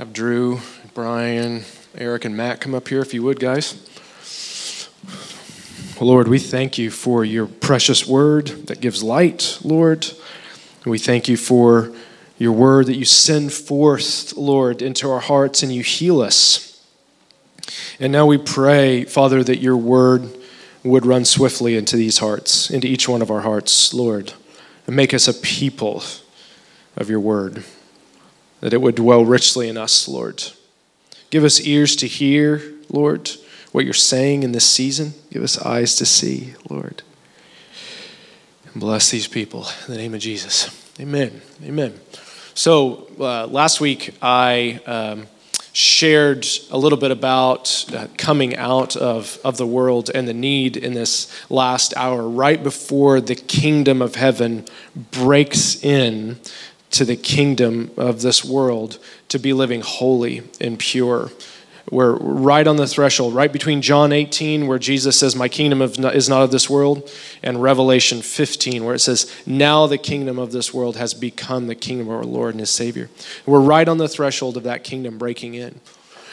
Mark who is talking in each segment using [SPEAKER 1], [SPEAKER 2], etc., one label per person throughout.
[SPEAKER 1] have Drew, Brian, Eric, and Matt come up here if you would, guys. Lord, we thank you for your precious word that gives light, Lord. We thank you for your word that you send forth, Lord, into our hearts and you heal us. And now we pray, Father, that your word would run swiftly into these hearts, into each one of our hearts, Lord, and make us a people of your word, that it would dwell richly in us, Lord. Give us ears to hear, Lord, what you're saying in this season. Give us eyes to see, Lord. And bless these people in the name of Jesus. Amen. Amen. So uh, last week I um, shared a little bit about uh, coming out of, of the world and the need in this last hour, right before the kingdom of heaven breaks in to the kingdom of this world to be living holy and pure. We're right on the threshold, right between John 18, where Jesus says, My kingdom is not of this world, and Revelation 15, where it says, Now the kingdom of this world has become the kingdom of our Lord and his Savior. We're right on the threshold of that kingdom breaking in.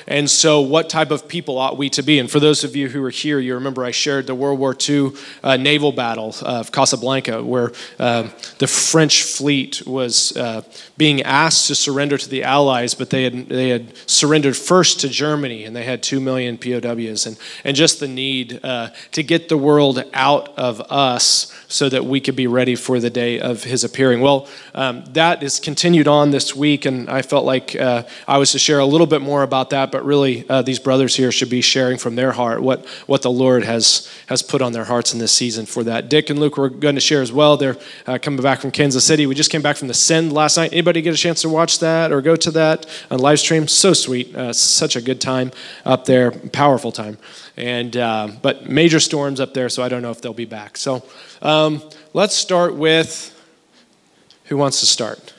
[SPEAKER 1] And so, what type of people ought we to be? And for those of you who are here, you remember I shared the World War II uh, naval battle of Casablanca, where uh, the French fleet was uh, being asked to surrender to the Allies, but they had, they had surrendered first to Germany, and they had two million POWs. And, and just the need uh, to get the world out of us so that we could be ready for the day of his appearing. Well, um, that is continued on this week, and I felt like uh, I was to share a little bit more about that, but really uh, these brothers here should be sharing from their heart what, what the Lord has, has put on their hearts in this season for that. Dick and Luke were going to share as well. They're uh, coming back from Kansas City. We just came back from the Send last night. Anybody get a chance to watch that or go to that on live stream? So sweet. Uh, such a good time up there, powerful time. And, uh, but major storms up there, so I don't know if they'll be back. So um, let's start with who wants to start?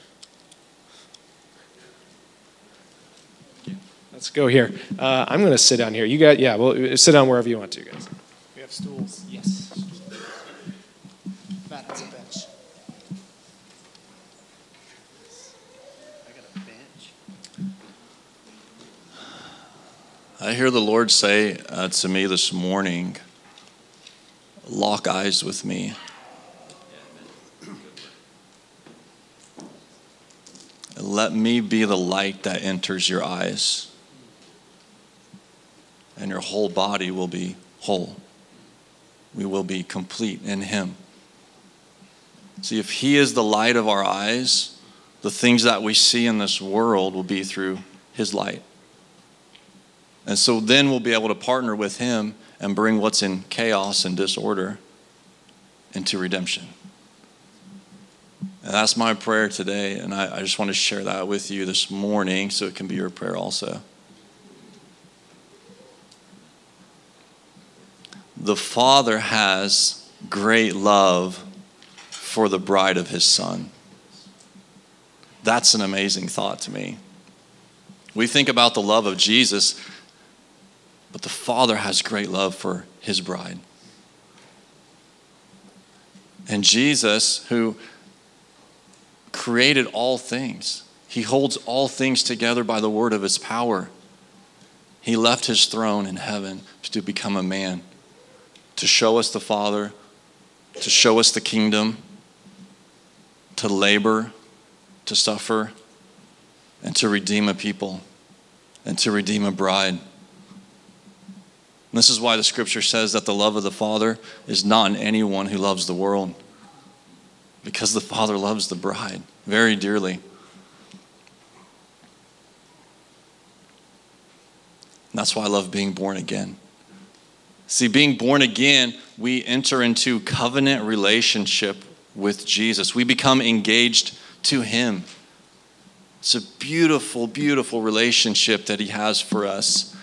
[SPEAKER 1] Let's go here. Uh, I'm going to sit down here. You got, yeah, well, sit down wherever you want to, guys.
[SPEAKER 2] We have stools.
[SPEAKER 1] Yes.
[SPEAKER 2] Matt has a bench. I got a bench.
[SPEAKER 3] I hear the Lord say uh, to me this morning, lock eyes with me. Let me be the light that enters your eyes, and your whole body will be whole. We will be complete in Him. See, if He is the light of our eyes, the things that we see in this world will be through His light. And so then we'll be able to partner with Him and bring what's in chaos and disorder into redemption. And that's my prayer today, and I, I, just want to share that with you this morning so it can be your prayer also. The Father has great love for the bride of His Son. That's an amazing thought to me. We think about the love of Jesus, but the Father has great love for His bride. And Jesus, who created all things. He holds all things together by the word of his power. He left his throne in heaven to become a man, to show us the Father, to show us the kingdom, to labor, to suffer, and to redeem a people, and to redeem a bride. And this is why the scripture says that the love of the Father is not in anyone who loves the world because the Father loves the bride very dearly. That's why I love being born again. See, being born again, we enter into covenant relationship with Jesus. We become engaged to Him. It's a beautiful, beautiful relationship that He has for us.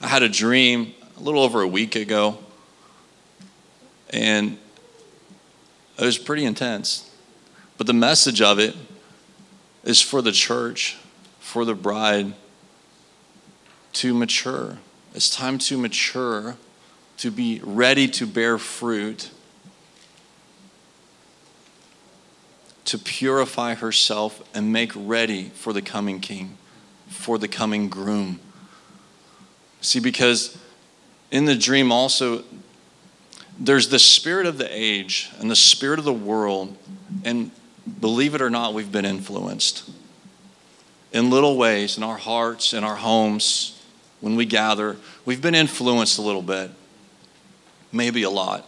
[SPEAKER 3] I had a dream a little over a week ago, and it was pretty intense. But the message of it is for the church, for the bride to mature. It's time to mature, to be ready to bear fruit. to purify herself and make ready for the coming king, for the coming groom. See, because in the dream also, there's the spirit of the age and the spirit of the world, and believe it or not, we've been influenced in little ways in our hearts, in our homes, when we gather. We've been influenced a little bit, maybe a lot.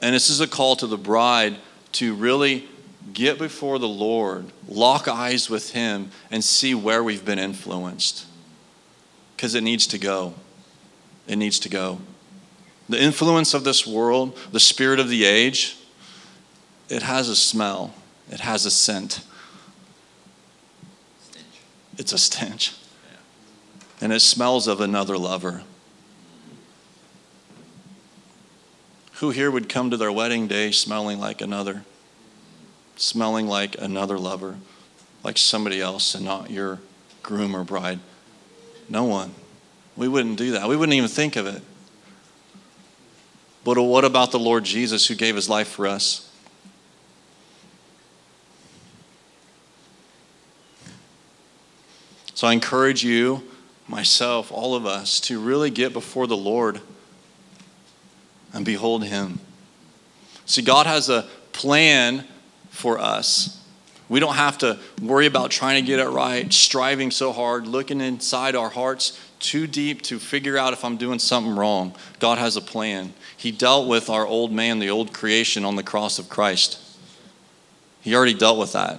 [SPEAKER 3] And this is a call to the bride to really get before the Lord, lock eyes with Him, and see where we've been influenced. Because it needs to go. It needs to go. The influence of this world, the spirit of the age, it has a smell, it has a scent. It's a stench. And it smells of another lover. Who here would come to their wedding day smelling like another? Smelling like another lover, like somebody else and not your groom or bride? No one. We wouldn't do that. We wouldn't even think of it. But what about the Lord Jesus who gave his life for us? So I encourage you, myself, all of us, to really get before the Lord and behold Him. See, God has a plan for us. We don't have to worry about trying to get it right, striving so hard, looking inside our hearts too deep to figure out if I'm doing something wrong. God has a plan. He dealt with our old man, the old creation, on the cross of Christ. He already dealt with that.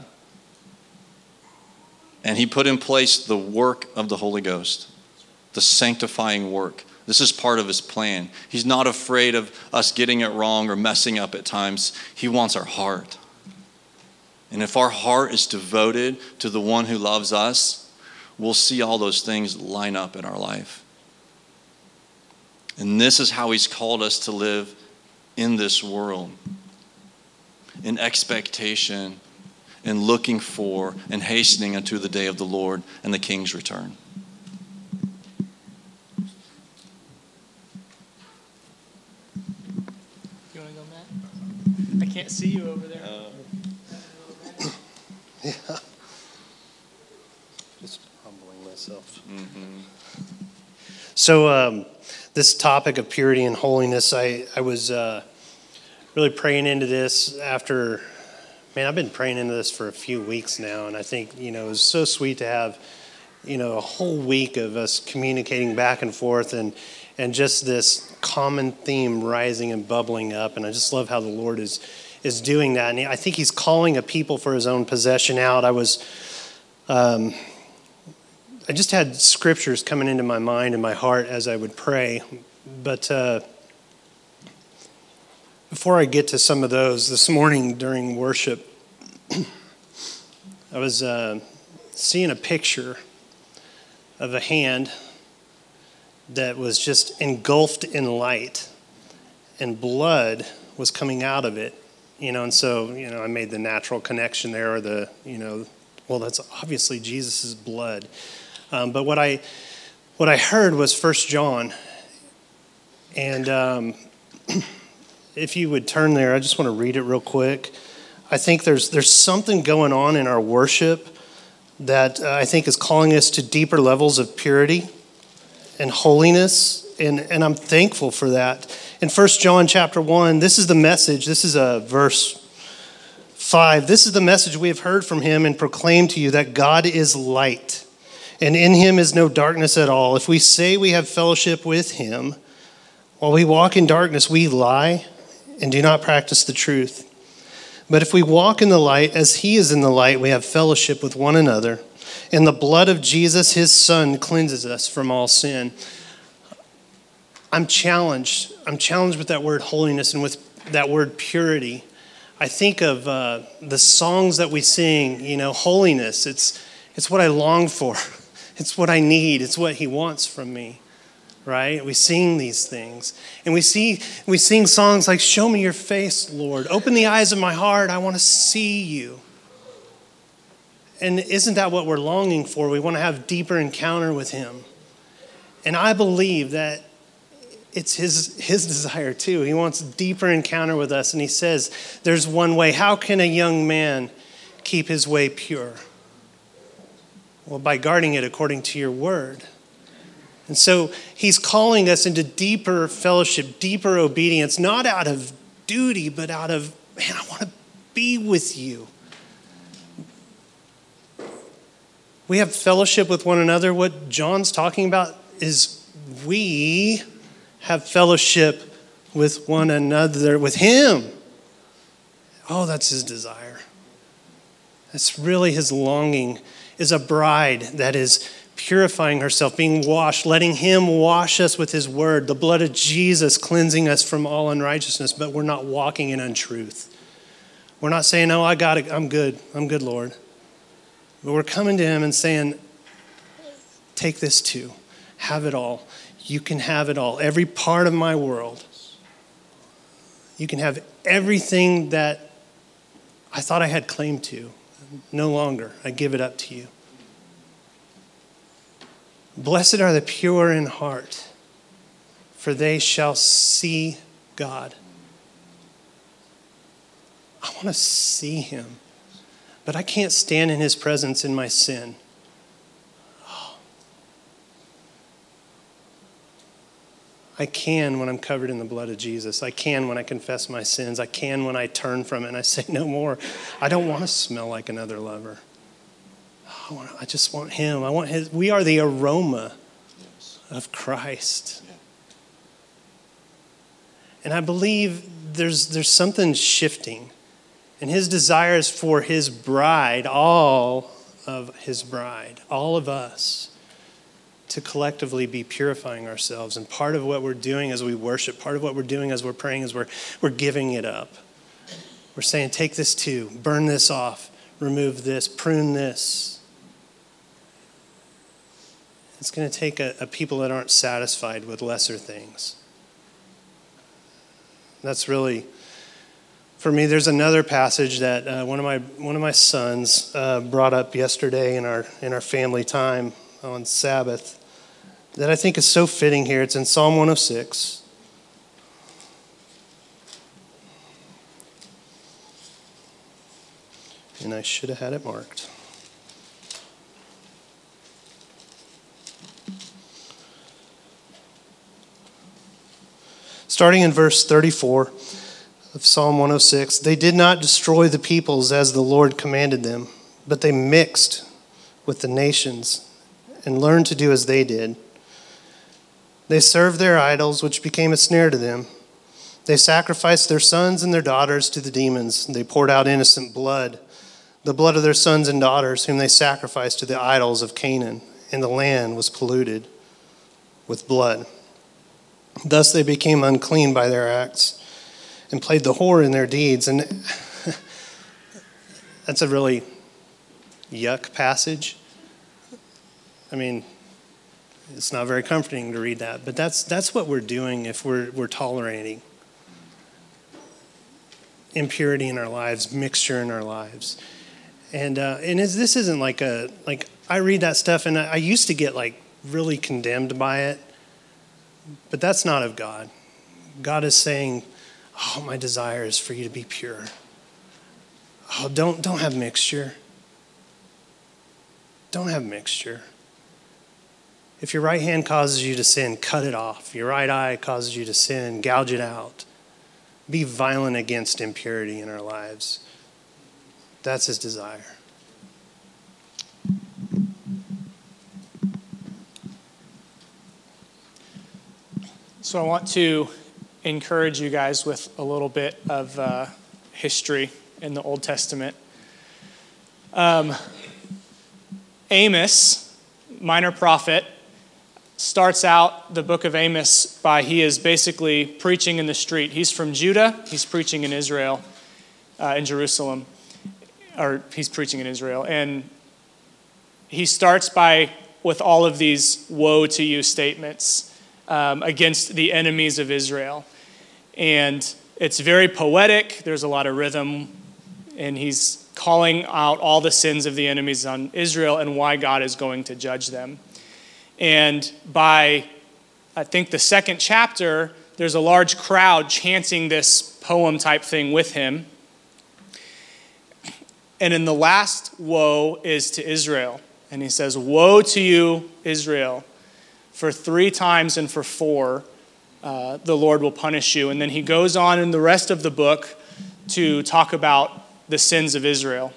[SPEAKER 3] And he put in place the work of the Holy Ghost, the sanctifying work. This is part of his plan. He's not afraid of us getting it wrong or messing up at times. He wants our heart. And if our heart is devoted to the one who loves us, we'll see all those things line up in our life. And this is how he's called us to live in this world in expectation in looking for and hastening unto the day of the Lord and the King's return.
[SPEAKER 2] You want to go, Matt? I can't see you over there.
[SPEAKER 4] Yeah. Just humbling myself. So, um, this topic of purity and holiness, I, I was uh, really praying into this after, man, I've been praying into this for a few weeks now. And I think, you know, it was so sweet to have, you know, a whole week of us communicating back and forth and, and just this common theme rising and bubbling up. And I just love how the Lord is is doing that. And I think he's calling a people for his own possession out. I was, um, I just had scriptures coming into my mind and my heart as I would pray. But uh, before I get to some of those, this morning during worship, I was uh, seeing a picture of a hand that was just engulfed in light, and blood was coming out of it you know, and so, you know, I made the natural connection there, or the, you know, well, that's obviously Jesus' blood. Um, but what I, what I heard was First John, and um, if you would turn there, I just want to read it real quick. I think there's there's something going on in our worship that uh, I think is calling us to deeper levels of purity and holiness, and and I'm thankful for that in 1 John chapter 1, this is the message. This is a verse 5. This is the message we have heard from him and proclaimed to you that God is light, and in him is no darkness at all. If we say we have fellowship with him, while we walk in darkness, we lie and do not practice the truth. But if we walk in the light as he is in the light, we have fellowship with one another. And the blood of Jesus, his son, cleanses us from all sin. I'm challenged. I'm challenged with that word holiness and with that word purity. I think of uh, the songs that we sing, you know, holiness. It's, it's what I long for, it's what I need, it's what He wants from me, right? We sing these things. And we, see, we sing songs like, Show me your face, Lord. Open the eyes of my heart. I want to see you. And isn't that what we're longing for? We want to have deeper encounter with Him. And I believe that it's his, his desire too. He wants deeper encounter with us. And he says, There's one way. How can a young man keep his way pure? Well, by guarding it according to your word. And so he's calling us into deeper fellowship, deeper obedience, not out of duty, but out of, man, I want to be with you. We have fellowship with one another. What John's talking about is we have fellowship with one another, with Him. Oh, that's His desire. That's really His longing, is a bride that is purifying herself, being washed, letting Him wash us with His word, the blood of Jesus cleansing us from all unrighteousness, but we're not walking in untruth. We're not saying, Oh, I got it, I'm good, I'm good, Lord. But we're coming to Him and saying, Take this too, have it all. You can have it all. Every part of my world. You can have everything that I thought I had claim to. No longer. I give it up to you. Blessed are the pure in heart, for they shall see God. I want to see him, but I can't stand in his presence in my sin. I can when I'm covered in the blood of Jesus. I can when I confess my sins. I can when I turn from it and I say, No more. I don't want to smell like another lover. I, want, I just want Him. I want His. We are the aroma of Christ. And I believe there's, there's something shifting. And His desire is for His bride, all of His bride, all of us to collectively be purifying ourselves. And part of what we're doing as we worship, part of what we're doing as we're praying is we're, we're giving it up. We're saying, take this too, burn this off, remove this, prune this. It's going to take a, a people that aren't satisfied with lesser things. That's really, for me, there's another passage that uh, one, of my, one of my sons uh, brought up yesterday in our, in our family time on Sabbath that I think is so fitting here. It's in Psalm 106. And I should have had it marked. Starting in verse 34 of Psalm 106, they did not destroy the peoples as the Lord commanded them, but they mixed with the nations and learned to do as they did. They served their idols, which became a snare to them. They sacrificed their sons and their daughters to the demons. They poured out innocent blood, the blood of their sons and daughters, whom they sacrificed to the idols of Canaan, and the land was polluted with blood. Thus they became unclean by their acts and played the whore in their deeds. And that's a really yuck passage. I mean, it's not very comforting to read that, but that's, that's what we're doing if we're, we're tolerating impurity in our lives, mixture in our lives. And, uh, and this isn't like a, like, I read that stuff and I, I used to get like really condemned by it, but that's not of God. God is saying, Oh, my desire is for you to be pure. Oh, don't, don't have mixture. Don't have mixture. If your right hand causes you to sin, cut it off. Your right eye causes you to sin, gouge it out. Be violent against impurity in our lives. That's his desire.
[SPEAKER 2] So I want to encourage you guys with a little bit of uh, history in the Old Testament. Um, Amos, minor prophet, starts out the book of Amos by he is basically preaching in the street. He's from Judah, he's preaching in Israel, uh, in Jerusalem, or he's preaching in Israel. And he starts by, with all of these woe to you statements um, against the enemies of Israel. And it's very poetic, there's a lot of rhythm, and he's calling out all the sins of the enemies on Israel and why God is going to judge them. And by I think the second chapter, there's a large crowd chanting this poem type thing with him. And in the last woe is to Israel. And he says, Woe to you, Israel. For three times and for four, uh, the Lord will punish you. And then he goes on in the rest of the book to talk about the sins of Israel.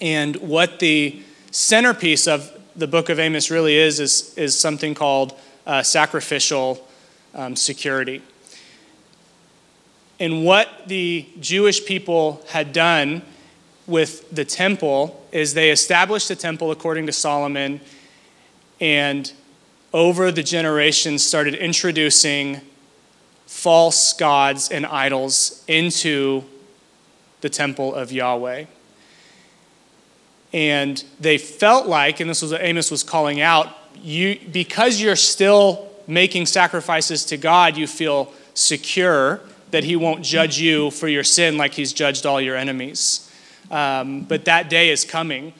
[SPEAKER 2] And what the centerpiece of the book of Amos really is, is, is something called uh, sacrificial um, security. And what the Jewish people had done with the temple is they established the temple according to Solomon and over the generations started introducing false gods and idols into the temple of Yahweh. And they felt like, and this was what Amos was calling out, you, because you're still making sacrifices to God, you feel secure that He won't judge you for your sin like He's judged all your enemies. Um, but that day is coming.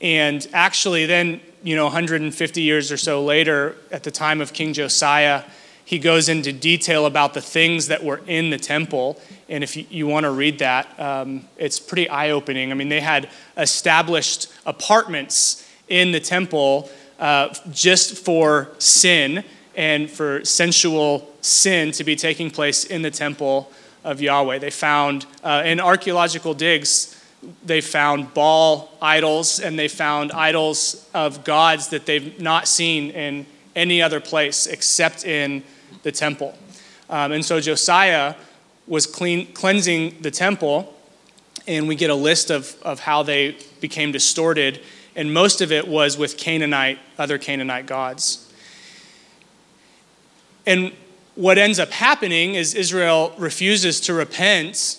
[SPEAKER 2] And actually, then, you know, 150 years or so later, at the time of King Josiah, he goes into detail about the things that were in the temple. And if you, you want to read that, um, it's pretty eye opening. I mean, they had established apartments in the temple uh, just for sin and for sensual sin to be taking place in the temple of Yahweh. They found uh, in archaeological digs, they found Baal idols and they found idols of gods that they've not seen in any other place except in the temple. Um, and so Josiah was clean, cleansing the temple, and we get a list of, of how they became distorted, and most of it was with Canaanite, other Canaanite gods. And what ends up happening is Israel refuses to repent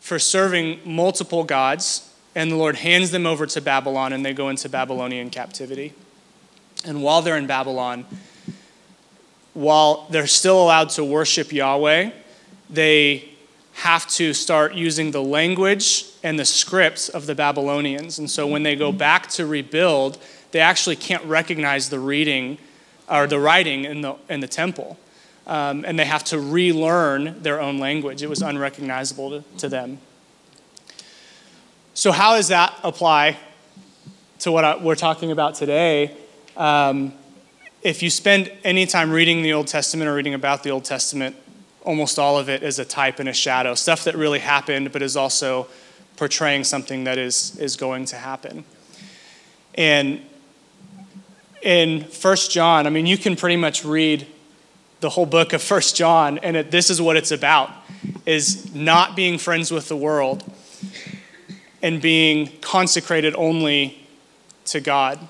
[SPEAKER 2] for serving multiple gods, and the Lord hands them over to Babylon, and they go into Babylonian captivity. And while they're in Babylon, while they're still allowed to worship Yahweh, they have to start using the language and the scripts of the Babylonians. And so when they go back to rebuild, they actually can't recognize the reading or the writing in the, in the temple. Um, and they have to relearn their own language. It was unrecognizable to, to them. So, how does that apply to what I, we're talking about today? Um, if you spend any time reading the Old Testament or reading about the Old Testament, almost all of it is a type and a shadow, stuff that really happened, but is also portraying something that is, is going to happen. And in First John, I mean, you can pretty much read the whole book of First John, and it, this is what it's about: is not being friends with the world and being consecrated only to God.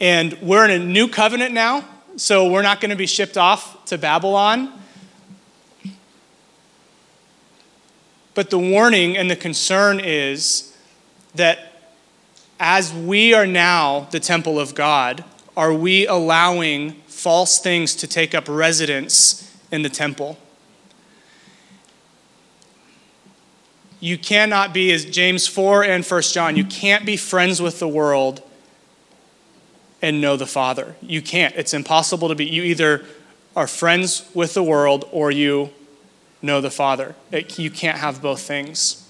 [SPEAKER 2] And we're in a new covenant now, so we're not going to be shipped off to Babylon. But the warning and the concern is that as we are now the temple of God, are we allowing false things to take up residence in the temple? You cannot be, as James 4 and 1 John, you can't be friends with the world and know the Father. You can't. It's impossible to be. You either are friends with the world or you know the Father. It, you can't have both things.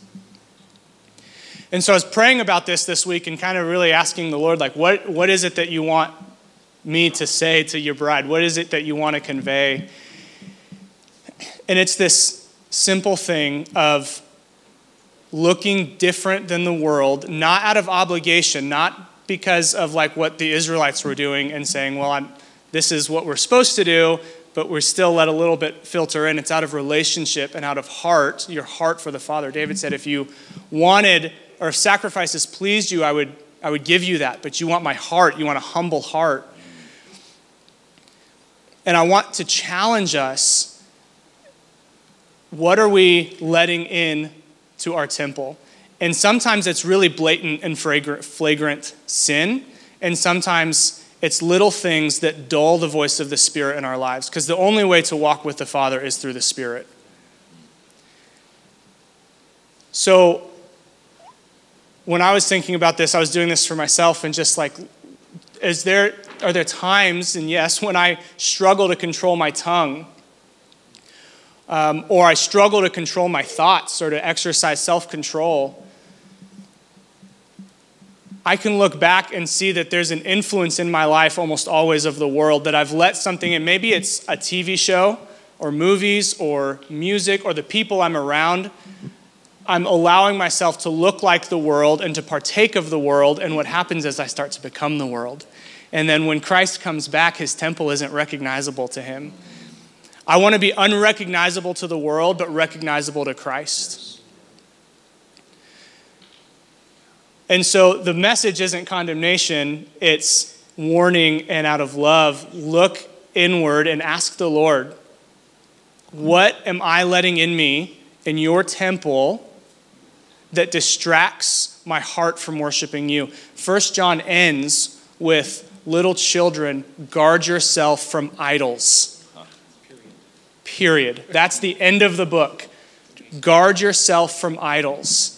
[SPEAKER 2] And so I was praying about this this week and kind of really asking the Lord, like, what, what is it that you want me to say to your bride? What is it that you want to convey? And it's this simple thing of looking different than the world, not out of obligation, not because of like what the Israelites were doing and saying, well, I'm, this is what we're supposed to do, but we're still let a little bit filter in. It's out of relationship and out of heart, your heart for the Father. David said, if you wanted, or if sacrifices pleased you, I would, I would give you that, but you want my heart, you want a humble heart. And I want to challenge us what are we letting in to our temple? And sometimes it's really blatant and flagrant, sin, and sometimes it's little things that dull the voice of the Spirit in our lives, because the only way to walk with the Father is through the Spirit. So, when I was thinking about this, I was doing this for myself and just like is there, are there times, and yes, when I struggle to control my tongue? Um, or I struggle to control my thoughts or to exercise self control? I can look back and see that there's an influence in my life almost always of the world that I've let something in. Maybe it's a TV show or movies or music or the people I'm around. I'm allowing myself to look like the world and to partake of the world. And what happens is I start to become the world. And then when Christ comes back, his temple isn't recognizable to him. I want to be unrecognizable to the world, but recognizable to Christ. And so the message isn't condemnation, it's warning and out of love. Look inward and ask the Lord, what am I letting in me in your temple that distracts my heart from worshiping you? First John ends with little children, guard yourself from idols. Period. That's the end of the book. Guard yourself from idols.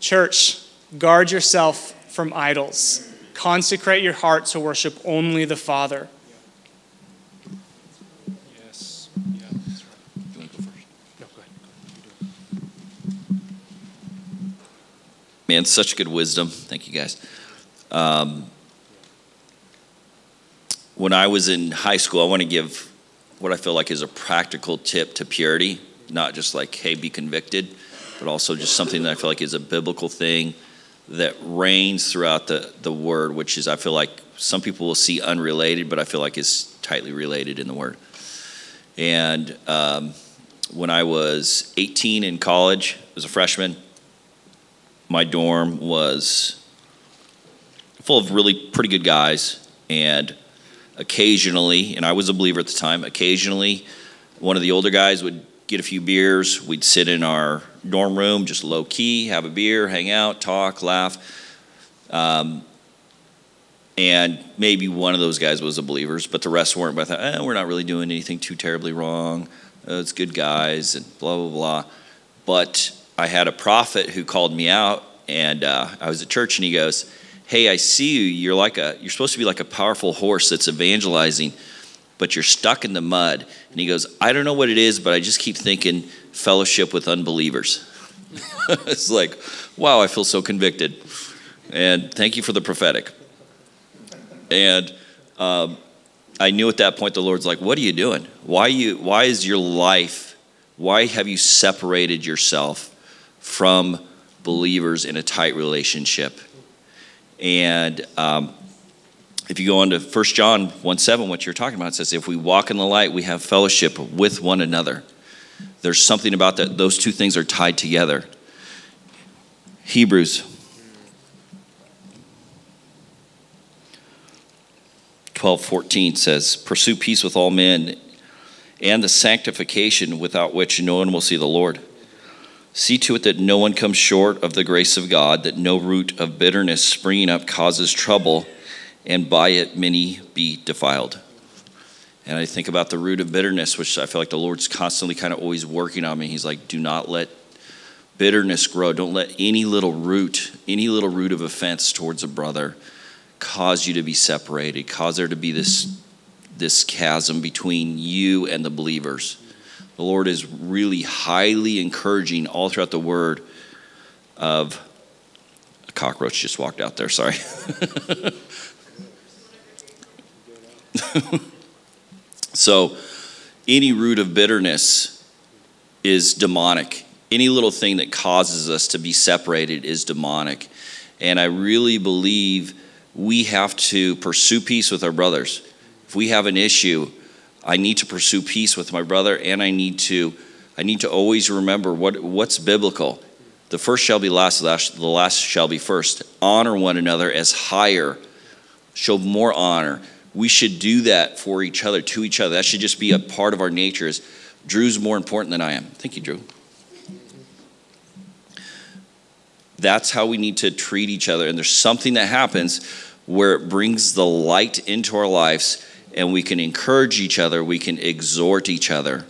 [SPEAKER 2] Church, guard yourself from idols. Consecrate your heart to worship only the Father.
[SPEAKER 1] Yes.
[SPEAKER 5] Man, such good wisdom. Thank you, guys. Um, when I was in high school, I want to give what I feel like is a practical tip to purity, not just like, hey, be convicted but also just something that I feel like is a biblical thing that reigns throughout the, the word, which is, I feel like some people will see unrelated, but I feel like is tightly related in the word. And um, when I was 18 in college, as a freshman, my dorm was full of really pretty good guys. And occasionally, and I was a believer at the time, occasionally one of the older guys would get a few beers. We'd sit in our dorm room, just low key, have a beer, hang out, talk, laugh. Um, and maybe one of those guys was a believers, but the rest weren't. But I thought, eh, we're not really doing anything too terribly wrong. Uh, it's good guys, and blah blah blah. But I had a prophet who called me out, and uh, I was at church, and he goes, "Hey, I see you. You're like a. You're supposed to be like a powerful horse that's evangelizing." But you're stuck in the mud. And he goes, I don't know what it is, but I just keep thinking fellowship with unbelievers. it's like, wow, I feel so convicted. And thank you for the prophetic. And um, I knew at that point the Lord's like, what are you doing? Why you? Why is your life? Why have you separated yourself from believers in a tight relationship? And um, if you go on to 1 John 1 7, what you're talking about, it says, If we walk in the light, we have fellowship with one another. There's something about that. Those two things are tied together. Hebrews 12 14 says, Pursue peace with all men and the sanctification without which no one will see the Lord. See to it that no one comes short of the grace of God, that no root of bitterness springing up causes trouble and by it many be defiled. And I think about the root of bitterness, which I feel like the Lord's constantly kind of always working on me. He's like, do not let bitterness grow. Don't let any little root, any little root of offense towards a brother cause you to be separated, cause there to be this, this chasm between you and the believers. The Lord is really highly encouraging all throughout the word of a cockroach just walked out there, sorry. so, any root of bitterness is demonic. Any little thing that causes us to be separated is demonic. And I really believe we have to pursue peace with our brothers. If we have an issue, I need to pursue peace with my brother and I need to I need to always remember what what's biblical. The first shall be last, the last shall be first. Honor one another as higher. Show more honor we should do that for each other, to each other. That should just be a part of our nature. Is Drew's more important than I am. Thank you, Drew. That's how we need to treat each other. And there's something that happens where it brings the light into our lives and we can encourage each other, we can exhort each other.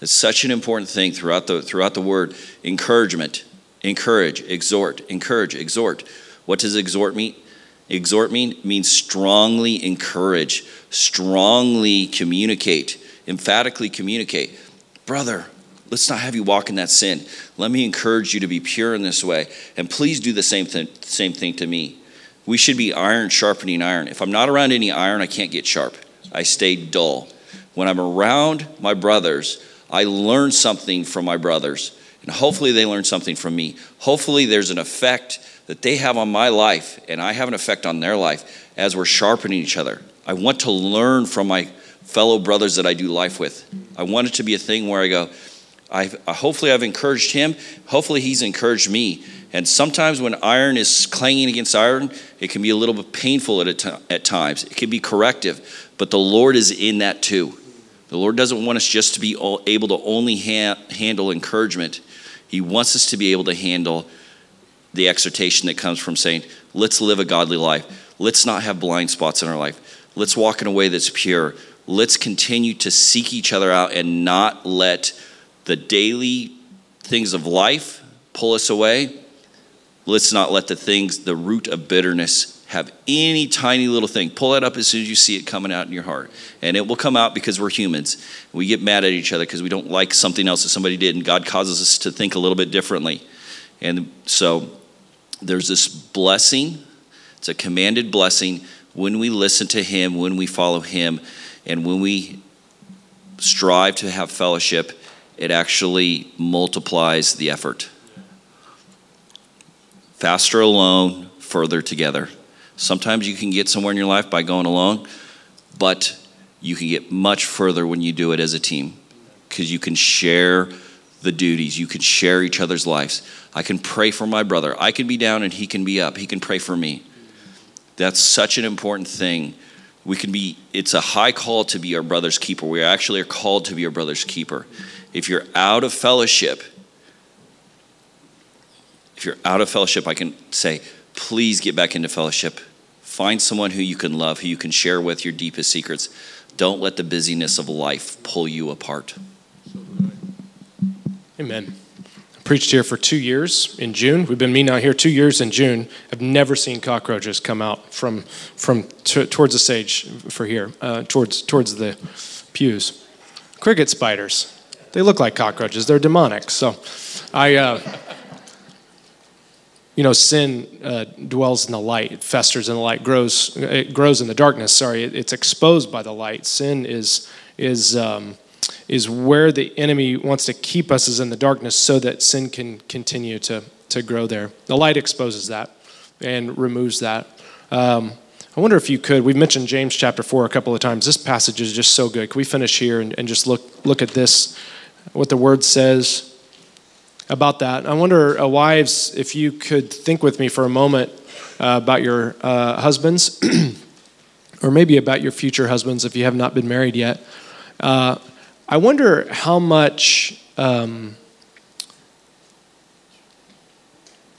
[SPEAKER 5] It's such an important thing throughout the throughout the word. Encouragement, encourage, exhort, encourage, exhort. What does exhort mean? Exhort me means strongly encourage, strongly communicate, emphatically communicate. Brother, let's not have you walk in that sin. Let me encourage you to be pure in this way. And please do the same thing, same thing to me. We should be iron sharpening iron. If I'm not around any iron, I can't get sharp. I stay dull. When I'm around my brothers, I learn something from my brothers. And hopefully they learn something from me. Hopefully there's an effect that they have on my life and I have an effect on their life as we're sharpening each other. I want to learn from my fellow brothers that I do life with. I want it to be a thing where I go, I've, hopefully I've encouraged him. Hopefully he's encouraged me. And sometimes when iron is clanging against iron, it can be a little bit painful at, at times. It can be corrective, but the Lord is in that too. The Lord doesn't want us just to be able to only ha- handle encouragement. He wants us to be able to handle the exhortation that comes from saying, let's live a godly life. Let's not have blind spots in our life. Let's walk in a way that's pure. Let's continue to seek each other out and not let the daily things of life pull us away. Let's not let the things, the root of bitterness, have any tiny little thing. Pull that up as soon as you see it coming out in your heart. And it will come out because we're humans. We get mad at each other because we don't like something else that somebody did, and God causes us to think a little bit differently. And so there's this blessing, it's a commanded blessing when we listen to Him, when we follow Him, and when we strive to have fellowship, it actually multiplies the effort. Faster alone, further together. Sometimes you can get somewhere in your life by going alone, but you can get much further when you do it as a team because you can share the duties, you can share each other's lives. I can pray for my brother. I can be down and he can be up. He can pray for me. That's such an important thing. We can be, it's a high call to be our brother's keeper. We actually are called to be our brother's keeper. If you're out of fellowship, if you're out of fellowship, I can say, please get back into fellowship. Find someone who you can love, who you can share with your deepest secrets. Don't let the busyness of life pull you apart.
[SPEAKER 1] Amen. Preached here for two years in June. We've been meeting out here two years in June. I've never seen cockroaches come out from from t- towards the stage for here, uh, towards towards the pews. Cricket spiders. They look like cockroaches. They're demonic. So, I. Uh, you know, sin uh, dwells in the light, it festers in the light, grows, it grows in the darkness. Sorry, it, it's exposed by the light. Sin is is um, is where the enemy wants to keep us is in the darkness, so that sin can continue to to grow there. The light exposes that and removes that. Um, I wonder if you could. We've mentioned James chapter four a couple of times. This passage is just so good. Can we finish here and, and just look look at this, what the word says? about that. I wonder, uh, wives, if you could think with me for a moment uh, about your uh, husbands, or maybe about your future husbands if you have not been married yet. I wonder how much um,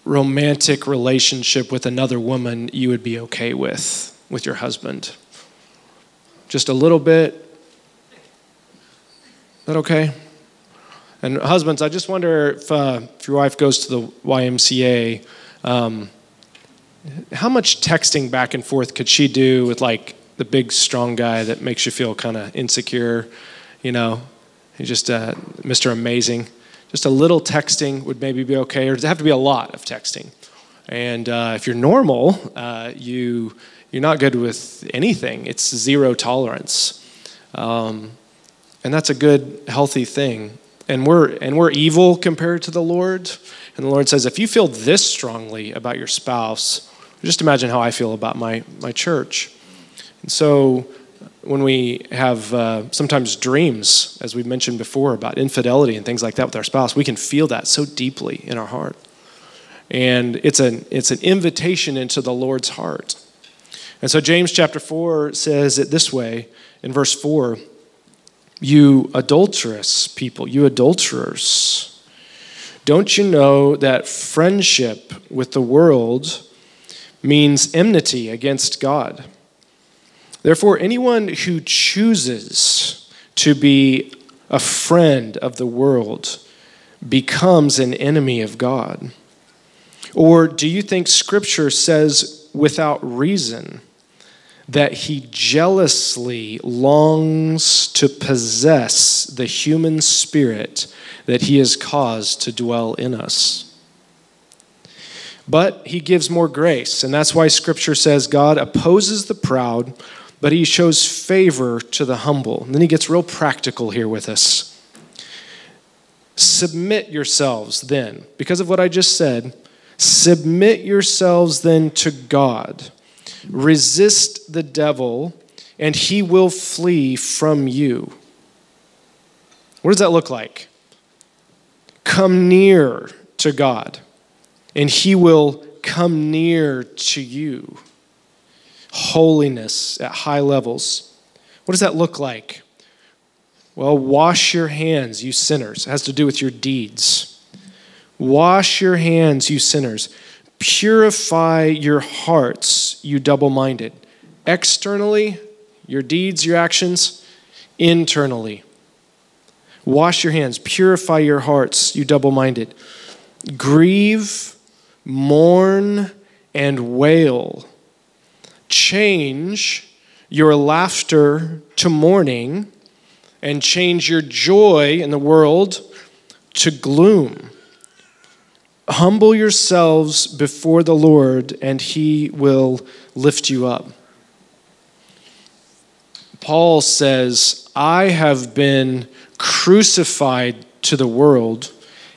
[SPEAKER 1] romantic relationship with another woman you would be okay with with your husband. Just a little bit. Is that okay? And husbands, I just wonder if, uh, if your wife goes to the YMCA, um, how much texting back and forth could she do with like the big strong guy that makes you feel kind of insecure? You know, just uh, Mr. Amazing. Just a little texting would maybe be okay, or does it have to be a lot of texting? And uh, if you're normal, uh, you you're not good with anything. It's zero tolerance, um, and that's a good, healthy thing and we're and we're evil compared to the Lord. And the Lord says, if you feel this strongly about your spouse, just imagine how I feel about my my church. And so, when we have uh, sometimes dreams, as we've mentioned before, about infidelity and things like that with our spouse, we can feel that so deeply in our heart. And it's an it's an invitation into the Lord's heart. And so James chapter 4 says it this way in verse 4 you adulterous people, you adulterers. Don't you know that friendship with the world means enmity against God? Therefore, anyone who chooses to be a friend of the world becomes an enemy of God. Or do you think Scripture says without reason that he jealously longs to possess the human spirit that he has caused to dwell in us. But he gives more grace, and that's why scripture says God opposes the proud, but he shows favor to the humble. And then he gets real practical here with us. Submit yourselves then, because of what I just said, submit yourselves then to God. Resist the devil, and he will flee from you. What does that look like? Come near to God, and he will come near to you. Holiness at high levels. What does that look like? Well, wash your hands, you sinners. It has to do with your deeds. Wash your hands, you sinners. Purify your hearts, you double minded. Externally, your deeds, your actions. Internally, wash your hands. Purify your hearts, you double minded. Grieve, mourn, and wail. Change your laughter to mourning and change your joy in the world to gloom. Humble yourselves before the Lord, and he will lift you up. Paul says, I have been crucified to the world,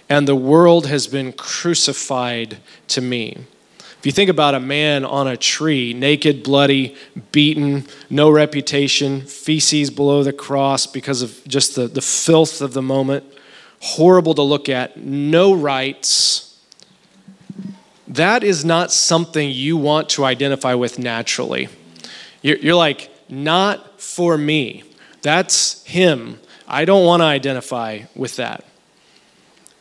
[SPEAKER 1] and the world has been crucified to me. You think about a man on a tree, naked, bloody, beaten, no reputation, feces below the cross because of just the, the filth of the moment, horrible to look at, no rights, that is not something you want to identify with naturally. You're, you're like, not for me. That's him. I don't want to identify with that.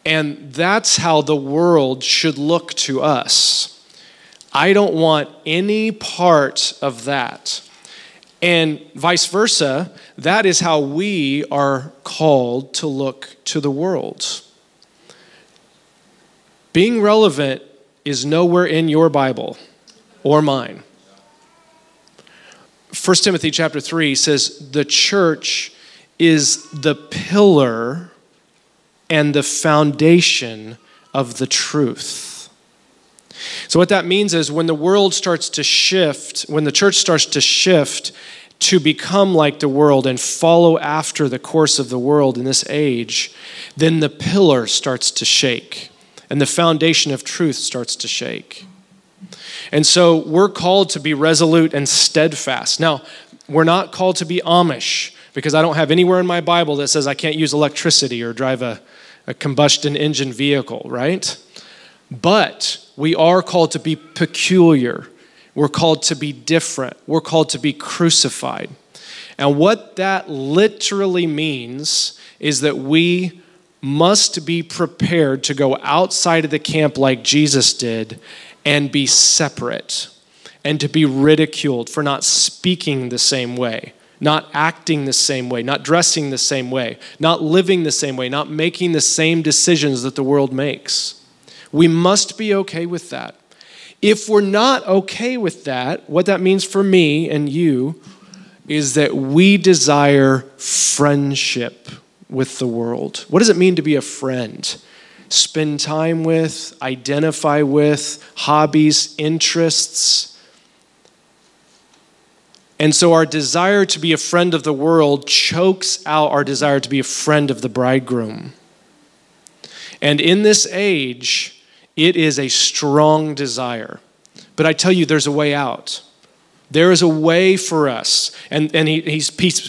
[SPEAKER 1] And that's how the world should look to us. I don't want any part of that. And vice versa, that is how we are called to look to the world. Being relevant is nowhere in your Bible or mine. 1 Timothy chapter 3 says the church is the pillar and the foundation of the truth. So, what that means is when the world starts to shift, when the church starts to shift to become like the world and follow after the course of the world in this age, then the pillar starts to shake and the foundation of truth starts to shake. And so we're called to be resolute and steadfast. Now, we're not called to be Amish because I don't have anywhere in my Bible that says I can't use electricity or drive a, a combustion engine vehicle, right? But we are called to be peculiar. We're called to be different. We're called to be crucified. And what that literally means is that we must be prepared to go outside of the camp like Jesus did and be separate and to be ridiculed for not speaking the same way, not acting the same way, not dressing the same way, not living the same way, not making the same decisions that the world makes. We must be okay with that. If we're not okay with that, what that means for me and you is that we desire friendship with the world. What does it mean to be a friend? Spend time with, identify with, hobbies, interests. And so our desire to be a friend of the world chokes out our desire to be a friend of the bridegroom. And in this age, it is a strong desire. But I tell you, there's a way out. There is a way for us. And, and he, he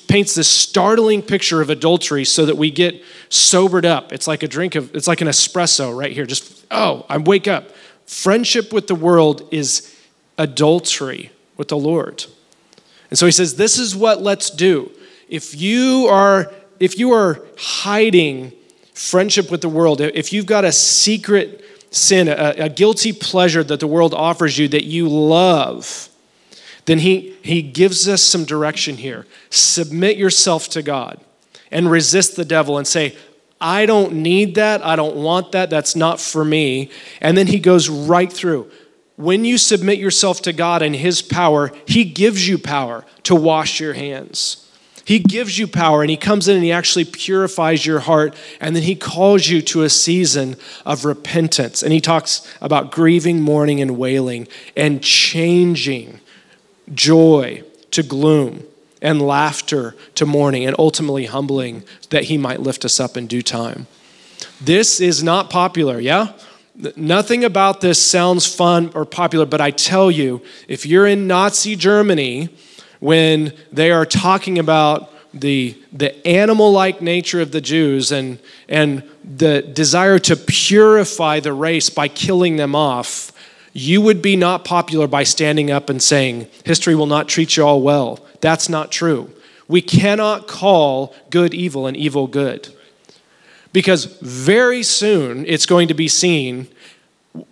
[SPEAKER 1] paints this startling picture of adultery so that we get sobered up. It's like a drink of, it's like an espresso right here. Just, oh, I wake up. Friendship with the world is adultery with the Lord. And so he says, this is what let's do. If you are, if you are hiding friendship with the world, if you've got a secret sin, a, a guilty pleasure that the world offers you that you love, then he, he gives us some direction here. Submit yourself to God and resist the devil and say, I don't need that. I don't want that. That's not for me. And then he goes right through. when you submit yourself to God and His power, He gives you power to wash your hands. He gives you power and He comes in and He actually purifies your heart. And then He calls you to a season of repentance. And He talks about grieving, mourning, and wailing and changing joy to gloom and laughter to mourning and ultimately humbling that He might lift us up in due time. This is not popular, yeah? Nothing about this sounds fun or popular, but I tell you, if you're in Nazi Germany, when they are talking about the, the animal like nature of the Jews and, and the desire to purify the race by killing them off, you would be not popular by standing up and saying, History will not treat you all well. That's not true. We cannot call good evil and evil good. Because very soon it's going to be seen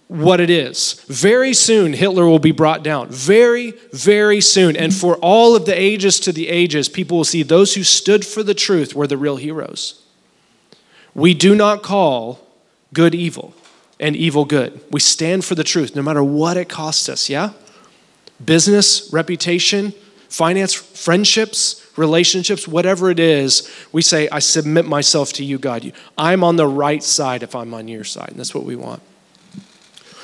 [SPEAKER 1] what it is. Very soon, Hitler will be brought down. Very, very soon. And for all of the ages to the ages, people will see those who stood for the truth were the real heroes. We do not call good evil and evil good. We stand for the truth no matter what it costs us, yeah? Business, reputation, finance, friendships, relationships, whatever it is, we say, I submit myself to you, God. I'm on the right side if I'm on your side. And that's what we want.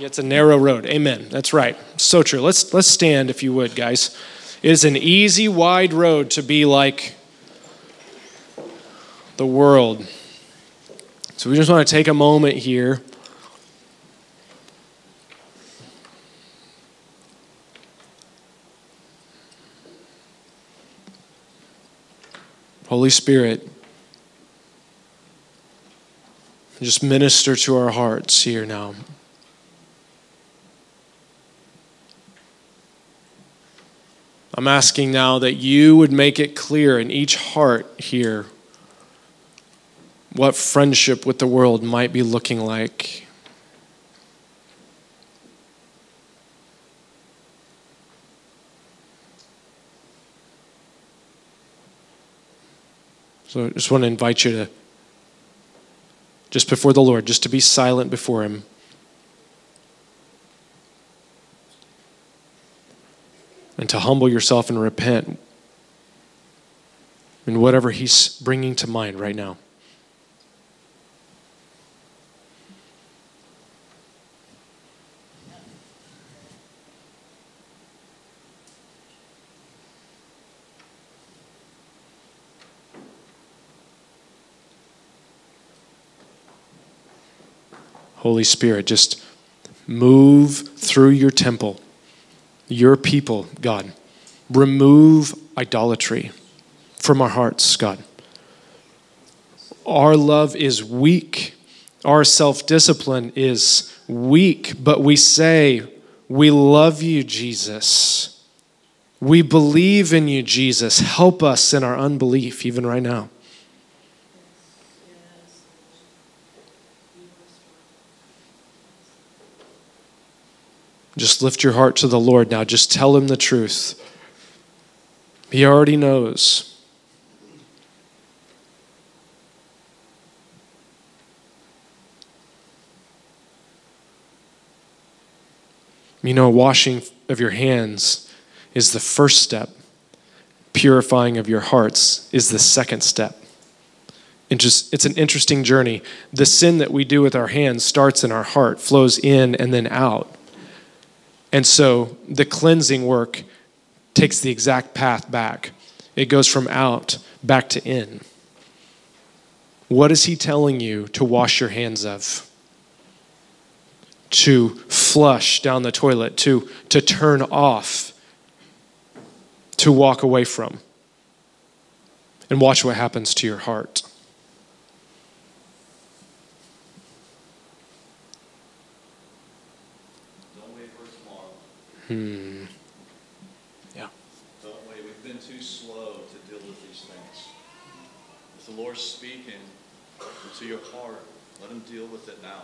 [SPEAKER 1] It's a narrow road. Amen. That's right. So true. Let's let's stand if you would, guys. It is an easy, wide road to be like the world. So we just want to take a moment here. Holy Spirit, just minister to our hearts here now. I'm asking now that you would make it clear in each heart here what friendship with the world might be looking like. So I just want to invite you to, just before the Lord, just to be silent before Him. and to humble yourself and repent in whatever He's bringing to mind right now. Holy Spirit, just move through your temple your people, God. Remove idolatry from our hearts, God. Our love is weak. Our self discipline is weak, but we say, We love you, Jesus. We believe in you, Jesus. Help us in our unbelief, even right now. Just lift your heart to the Lord now. Just tell him the truth. He already knows. You know, washing of your hands is the first step, purifying of your hearts is the second step. It's an interesting journey. The sin that we do with our hands starts in our heart, flows in, and then out. And so the cleansing work takes the exact path back. It goes from out back to in. What is he telling you to wash your hands of? To flush down the toilet, to, to turn off, to walk away from. And watch what happens to your heart. Hmm.
[SPEAKER 2] Yeah.
[SPEAKER 3] Don't wait. We've been too slow to deal with these things. If the Lord's speaking to your heart, let Him deal with it now.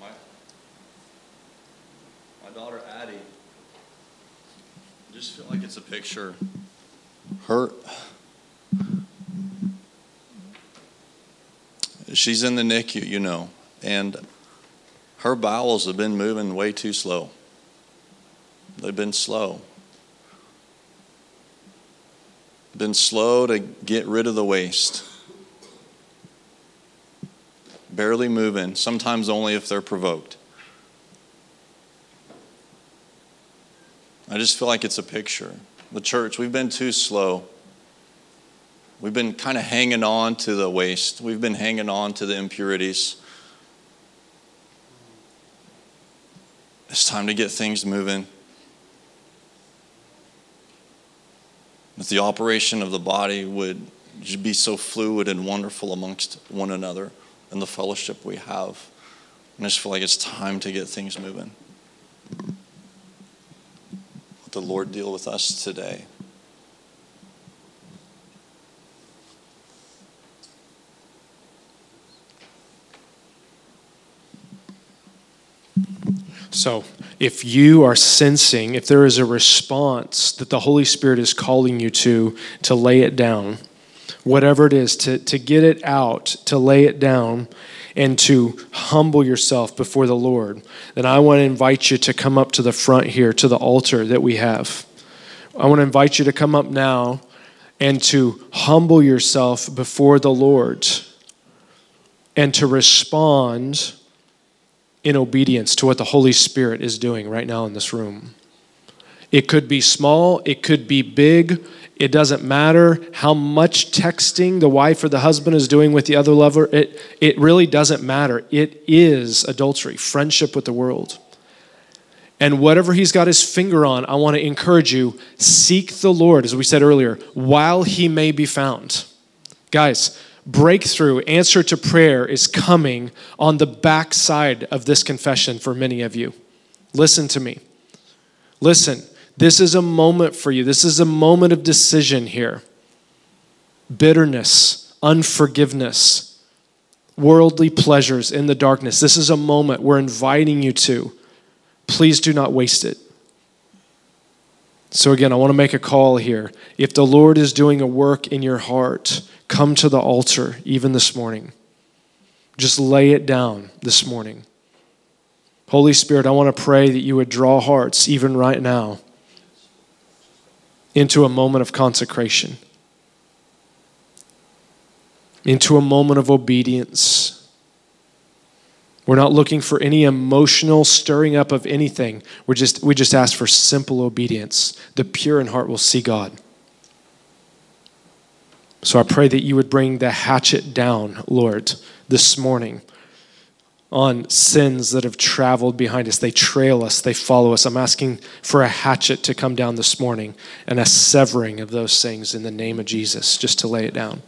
[SPEAKER 3] My, my daughter Addie, I just feel like it's a picture. Her, she's in the NICU, you know, and her bowels have been moving way too slow. They've been slow. Been slow to get rid of the waste. Barely moving, sometimes only if they're provoked. I just feel like it's a picture. The church, we've been too slow. We've been kind of hanging on to the waste, we've been hanging on to the impurities. It's time to get things moving. That the operation of the body would be so fluid and wonderful amongst one another and the fellowship we have. I just feel like it's time to get things moving. Let the Lord deal with us today.
[SPEAKER 1] So, if you are sensing, if there is a response that the Holy Spirit is calling you to, to lay it down, whatever it is, to, to get it out, to lay it down, and to humble yourself before the Lord, then I want to invite you to come up to the front here, to the altar that we have. I want to invite you to come up now and to humble yourself before the Lord and to respond in obedience to what the Holy Spirit is doing right now in this room. It could be small, it could be big. It doesn't matter how much texting the wife or the husband is doing with the other lover. It, it really doesn't matter. It is adultery, friendship with the world. And whatever he's got his finger on, I want to encourage you seek the Lord, as we said earlier, while he may be found. Guys, breakthrough, answer to prayer is coming on the backside of this confession for many of you. Listen to me. Listen, this is a moment for you. This is a moment of decision here. Bitterness, unforgiveness, worldly pleasures in the darkness. This is a moment we're inviting you to. Please do not waste it. So, again, I want to make a call here. If the Lord is doing a work in your heart, come to the altar even this morning. Just lay it down this morning. Holy Spirit, I want to pray that you would draw hearts even right now into a moment of consecration, into a moment of obedience. We're not looking for any emotional stirring up of anything. We're just, we just ask for simple obedience. The pure in heart will see God. So I pray that you would bring the hatchet down, Lord, this morning on sins that have traveled behind us. They trail us, they follow us. I'm asking for a hatchet to come down this morning and a severing of those things in the name of Jesus, just to lay it down.